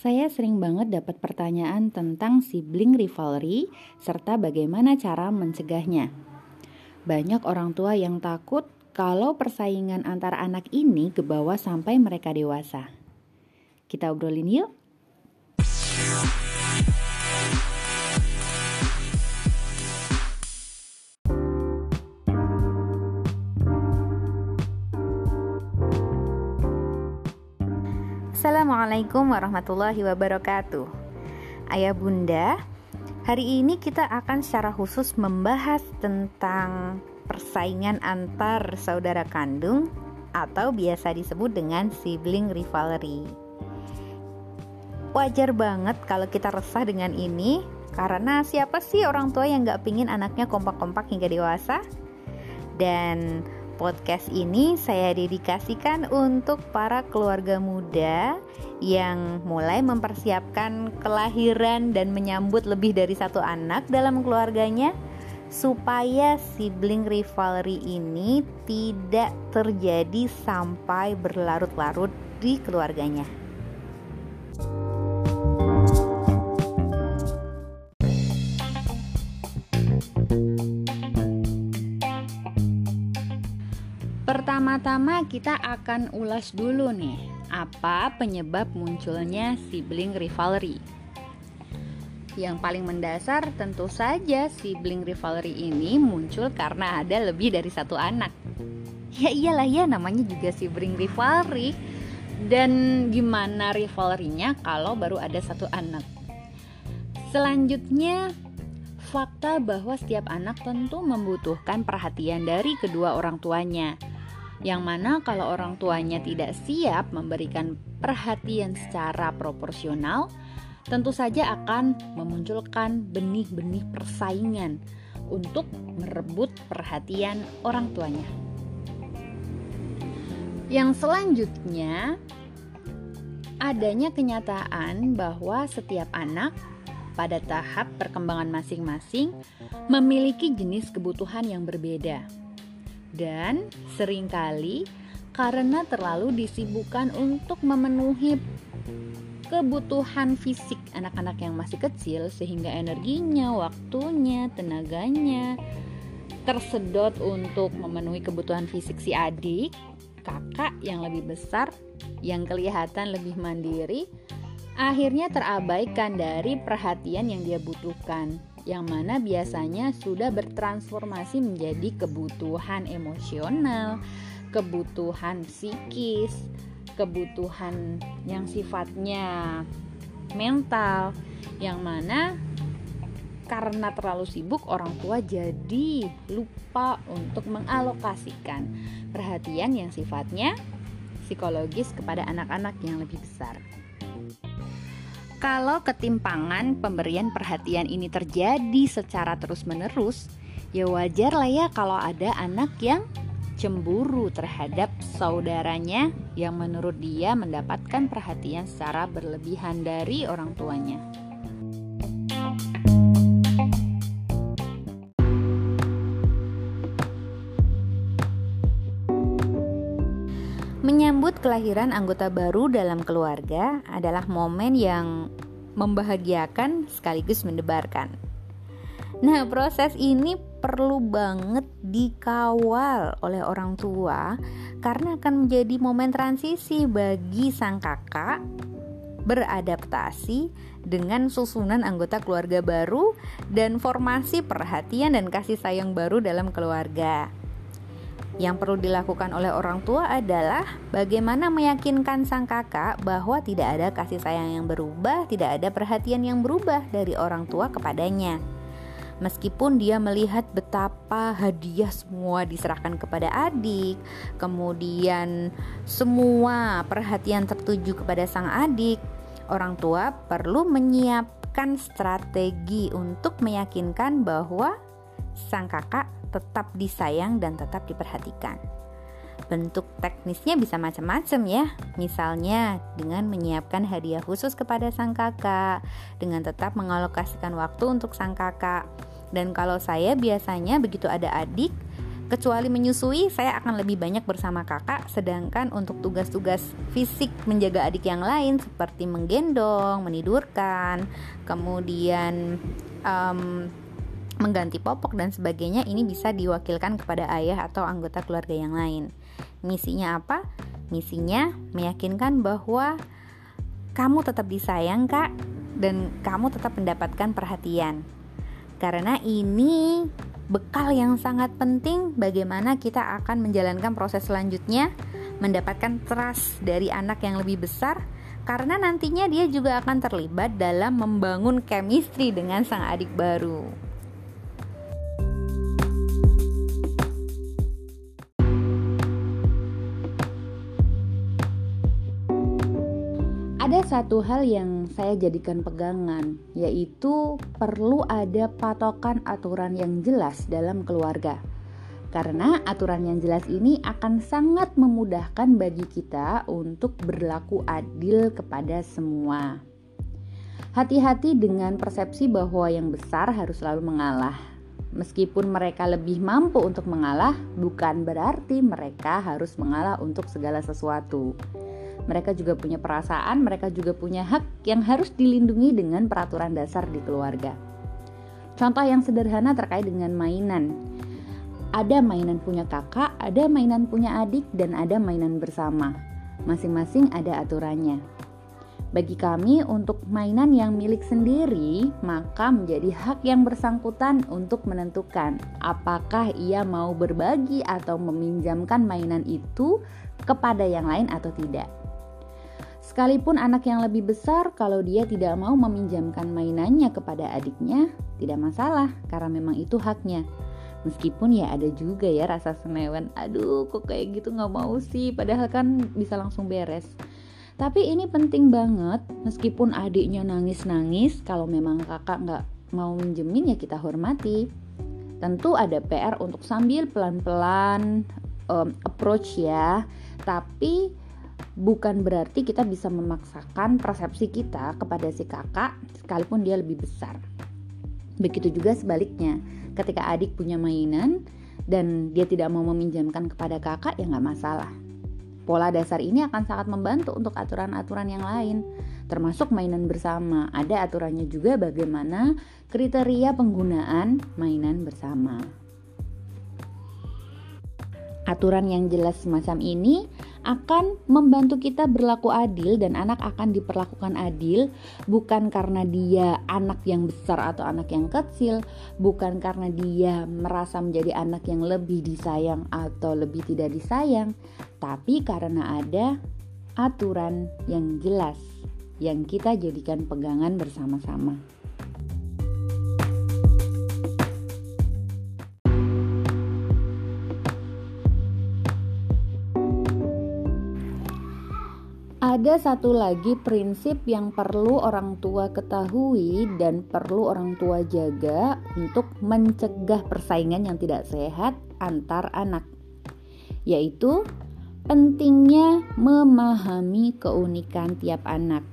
saya sering banget dapat pertanyaan tentang sibling rivalry serta bagaimana cara mencegahnya. Banyak orang tua yang takut kalau persaingan antar anak ini ke bawah sampai mereka dewasa. Kita obrolin yuk. Assalamualaikum warahmatullahi wabarakatuh. Ayah Bunda, hari ini kita akan secara khusus membahas tentang persaingan antar saudara kandung atau biasa disebut dengan sibling rivalry. Wajar banget kalau kita resah dengan ini karena siapa sih orang tua yang gak pingin anaknya kompak-kompak hingga dewasa? Dan podcast ini saya dedikasikan untuk para keluarga muda yang mulai mempersiapkan kelahiran dan menyambut lebih dari satu anak dalam keluarganya supaya sibling rivalry ini tidak terjadi sampai berlarut-larut di keluarganya. Pertama-tama kita akan ulas dulu nih, apa penyebab munculnya sibling rivalry. Yang paling mendasar tentu saja sibling rivalry ini muncul karena ada lebih dari satu anak. Ya iyalah ya namanya juga sibling rivalry. Dan gimana rivalry-nya kalau baru ada satu anak? Selanjutnya fakta bahwa setiap anak tentu membutuhkan perhatian dari kedua orang tuanya yang mana kalau orang tuanya tidak siap memberikan perhatian secara proporsional, tentu saja akan memunculkan benih-benih persaingan untuk merebut perhatian orang tuanya. Yang selanjutnya, adanya kenyataan bahwa setiap anak pada tahap perkembangan masing-masing memiliki jenis kebutuhan yang berbeda dan sering kali karena terlalu disibukkan untuk memenuhi kebutuhan fisik anak-anak yang masih kecil sehingga energinya, waktunya, tenaganya tersedot untuk memenuhi kebutuhan fisik si adik, kakak yang lebih besar yang kelihatan lebih mandiri akhirnya terabaikan dari perhatian yang dia butuhkan yang mana biasanya sudah bertransformasi menjadi kebutuhan emosional, kebutuhan psikis, kebutuhan yang sifatnya mental, yang mana karena terlalu sibuk orang tua jadi lupa untuk mengalokasikan perhatian yang sifatnya psikologis kepada anak-anak yang lebih besar. Kalau ketimpangan pemberian perhatian ini terjadi secara terus-menerus, ya wajar lah ya kalau ada anak yang cemburu terhadap saudaranya yang menurut dia mendapatkan perhatian secara berlebihan dari orang tuanya. Kelahiran anggota baru dalam keluarga adalah momen yang membahagiakan sekaligus mendebarkan. Nah, proses ini perlu banget dikawal oleh orang tua karena akan menjadi momen transisi bagi sang kakak beradaptasi dengan susunan anggota keluarga baru dan formasi perhatian dan kasih sayang baru dalam keluarga. Yang perlu dilakukan oleh orang tua adalah bagaimana meyakinkan sang kakak bahwa tidak ada kasih sayang yang berubah, tidak ada perhatian yang berubah dari orang tua kepadanya. Meskipun dia melihat betapa hadiah semua diserahkan kepada adik, kemudian semua perhatian tertuju kepada sang adik, orang tua perlu menyiapkan strategi untuk meyakinkan bahwa sang kakak tetap disayang dan tetap diperhatikan. Bentuk teknisnya bisa macam-macam ya. Misalnya dengan menyiapkan hadiah khusus kepada sang kakak, dengan tetap mengalokasikan waktu untuk sang kakak. Dan kalau saya biasanya begitu ada adik, Kecuali menyusui, saya akan lebih banyak bersama kakak, sedangkan untuk tugas-tugas fisik menjaga adik yang lain seperti menggendong, menidurkan, kemudian um, mengganti popok dan sebagainya ini bisa diwakilkan kepada ayah atau anggota keluarga yang lain. Misinya apa? Misinya meyakinkan bahwa kamu tetap disayang, Kak, dan kamu tetap mendapatkan perhatian. Karena ini bekal yang sangat penting bagaimana kita akan menjalankan proses selanjutnya mendapatkan trust dari anak yang lebih besar karena nantinya dia juga akan terlibat dalam membangun chemistry dengan sang adik baru. Ada satu hal yang saya jadikan pegangan, yaitu perlu ada patokan aturan yang jelas dalam keluarga. Karena aturan yang jelas ini akan sangat memudahkan bagi kita untuk berlaku adil kepada semua. Hati-hati dengan persepsi bahwa yang besar harus selalu mengalah. Meskipun mereka lebih mampu untuk mengalah, bukan berarti mereka harus mengalah untuk segala sesuatu mereka juga punya perasaan, mereka juga punya hak yang harus dilindungi dengan peraturan dasar di keluarga. Contoh yang sederhana terkait dengan mainan. Ada mainan punya kakak, ada mainan punya adik, dan ada mainan bersama. Masing-masing ada aturannya. Bagi kami, untuk mainan yang milik sendiri, maka menjadi hak yang bersangkutan untuk menentukan apakah ia mau berbagi atau meminjamkan mainan itu kepada yang lain atau tidak. Sekalipun anak yang lebih besar, kalau dia tidak mau meminjamkan mainannya kepada adiknya, tidak masalah karena memang itu haknya. Meskipun ya ada juga ya rasa senewan, aduh kok kayak gitu nggak mau sih, padahal kan bisa langsung beres. Tapi ini penting banget, meskipun adiknya nangis-nangis, kalau memang kakak nggak mau minjemin ya kita hormati. Tentu ada PR untuk sambil pelan-pelan um, approach ya, tapi bukan berarti kita bisa memaksakan persepsi kita kepada si kakak sekalipun dia lebih besar. Begitu juga sebaliknya, ketika adik punya mainan dan dia tidak mau meminjamkan kepada kakak ya nggak masalah. Pola dasar ini akan sangat membantu untuk aturan-aturan yang lain, termasuk mainan bersama. Ada aturannya juga bagaimana kriteria penggunaan mainan bersama. Aturan yang jelas semacam ini akan membantu kita berlaku adil dan anak akan diperlakukan adil bukan karena dia anak yang besar atau anak yang kecil, bukan karena dia merasa menjadi anak yang lebih disayang atau lebih tidak disayang, tapi karena ada aturan yang jelas yang kita jadikan pegangan bersama-sama. Ada satu lagi prinsip yang perlu orang tua ketahui dan perlu orang tua jaga untuk mencegah persaingan yang tidak sehat antar anak, yaitu pentingnya memahami keunikan tiap anak,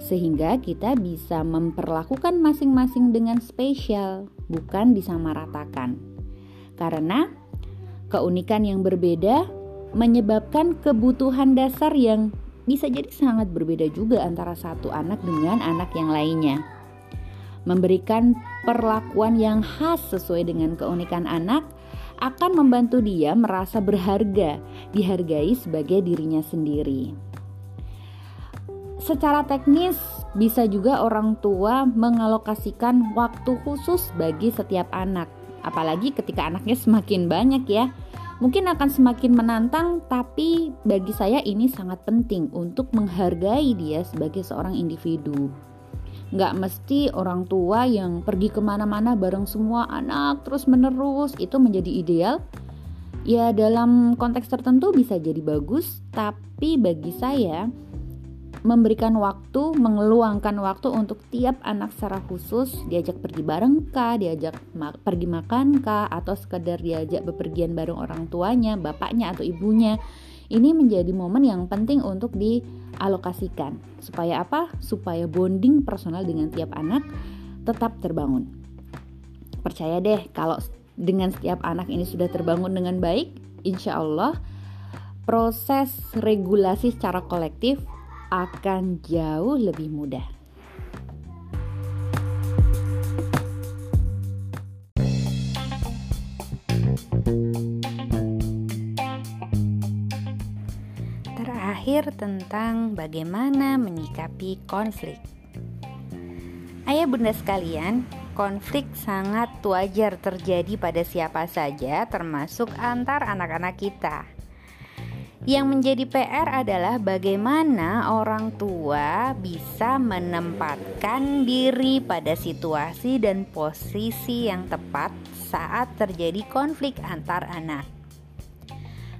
sehingga kita bisa memperlakukan masing-masing dengan spesial, bukan disamaratakan, karena keunikan yang berbeda menyebabkan kebutuhan dasar yang bisa jadi sangat berbeda juga antara satu anak dengan anak yang lainnya. Memberikan perlakuan yang khas sesuai dengan keunikan anak akan membantu dia merasa berharga, dihargai sebagai dirinya sendiri. Secara teknis, bisa juga orang tua mengalokasikan waktu khusus bagi setiap anak, apalagi ketika anaknya semakin banyak ya Mungkin akan semakin menantang, tapi bagi saya ini sangat penting untuk menghargai dia sebagai seorang individu. Nggak mesti orang tua yang pergi ke mana-mana bareng semua anak terus menerus itu menjadi ideal. Ya dalam konteks tertentu bisa jadi bagus, tapi bagi saya memberikan waktu, mengeluangkan waktu untuk tiap anak secara khusus, diajak pergi bareng kah, diajak ma pergi makan kah, atau sekedar diajak bepergian bareng orang tuanya, bapaknya atau ibunya. Ini menjadi momen yang penting untuk dialokasikan. Supaya apa? Supaya bonding personal dengan tiap anak tetap terbangun. Percaya deh kalau dengan setiap anak ini sudah terbangun dengan baik, insya Allah proses regulasi secara kolektif akan jauh lebih mudah. Terakhir tentang bagaimana menyikapi konflik. Ayah bunda sekalian, konflik sangat wajar terjadi pada siapa saja termasuk antar anak-anak kita. Yang menjadi PR adalah bagaimana orang tua bisa menempatkan diri pada situasi dan posisi yang tepat saat terjadi konflik antar anak.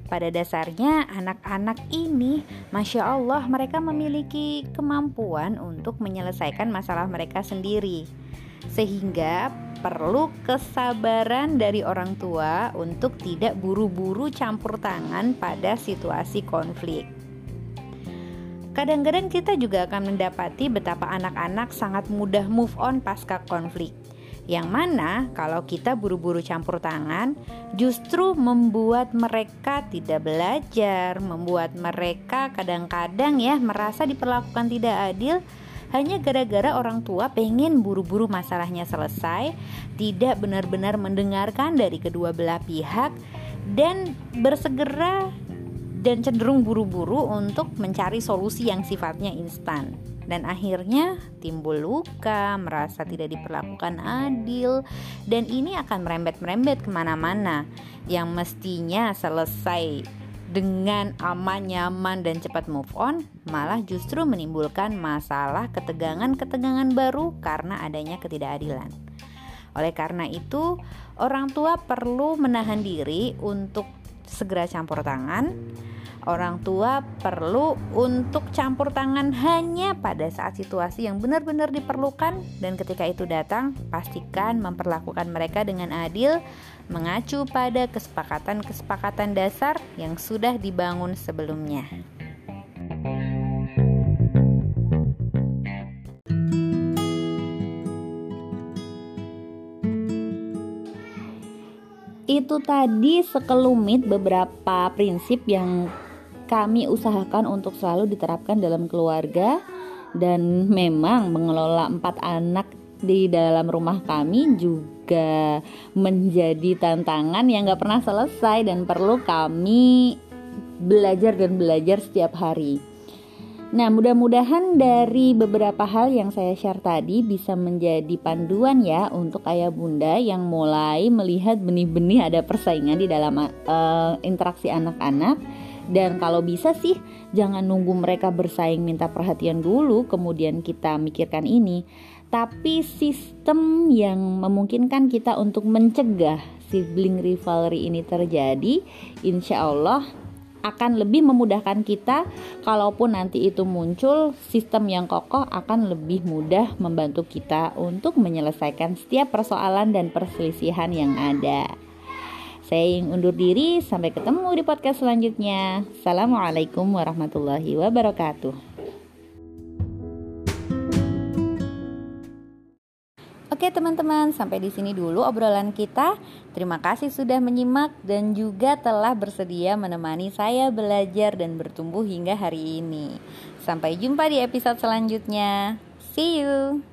Pada dasarnya, anak-anak ini, masya Allah, mereka memiliki kemampuan untuk menyelesaikan masalah mereka sendiri, sehingga perlu kesabaran dari orang tua untuk tidak buru-buru campur tangan pada situasi konflik. Kadang-kadang kita juga akan mendapati betapa anak-anak sangat mudah move on pasca konflik yang mana kalau kita buru-buru campur tangan justru membuat mereka tidak belajar, membuat mereka kadang-kadang ya merasa diperlakukan tidak adil hanya gara-gara orang tua pengen buru-buru masalahnya selesai, tidak benar-benar mendengarkan dari kedua belah pihak dan bersegera dan cenderung buru-buru untuk mencari solusi yang sifatnya instan. Dan akhirnya timbul luka, merasa tidak diperlakukan adil, dan ini akan merembet-merembet ke mana-mana. Yang mestinya selesai dengan aman, nyaman, dan cepat move on, malah justru menimbulkan masalah ketegangan-ketegangan baru karena adanya ketidakadilan. Oleh karena itu, orang tua perlu menahan diri untuk segera campur tangan Orang tua perlu untuk campur tangan hanya pada saat situasi yang benar-benar diperlukan dan ketika itu datang, pastikan memperlakukan mereka dengan adil, mengacu pada kesepakatan-kesepakatan dasar yang sudah dibangun sebelumnya. Itu tadi sekelumit beberapa prinsip yang kami usahakan untuk selalu diterapkan dalam keluarga dan memang mengelola empat anak di dalam rumah kami juga menjadi tantangan yang gak pernah selesai dan perlu kami belajar dan belajar setiap hari. Nah, mudah-mudahan dari beberapa hal yang saya share tadi bisa menjadi panduan ya untuk ayah bunda yang mulai melihat benih-benih ada persaingan di dalam uh, interaksi anak-anak dan kalau bisa sih jangan nunggu mereka bersaing minta perhatian dulu kemudian kita mikirkan ini. Tapi sistem yang memungkinkan kita untuk mencegah sibling rivalry ini terjadi, insya Allah akan lebih memudahkan kita kalaupun nanti itu muncul sistem yang kokoh akan lebih mudah membantu kita untuk menyelesaikan setiap persoalan dan perselisihan yang ada. Saya ingin undur diri, sampai ketemu di podcast selanjutnya. Assalamualaikum warahmatullahi wabarakatuh. Oke teman-teman, sampai di sini dulu obrolan kita. Terima kasih sudah menyimak dan juga telah bersedia menemani saya belajar dan bertumbuh hingga hari ini. Sampai jumpa di episode selanjutnya. See you.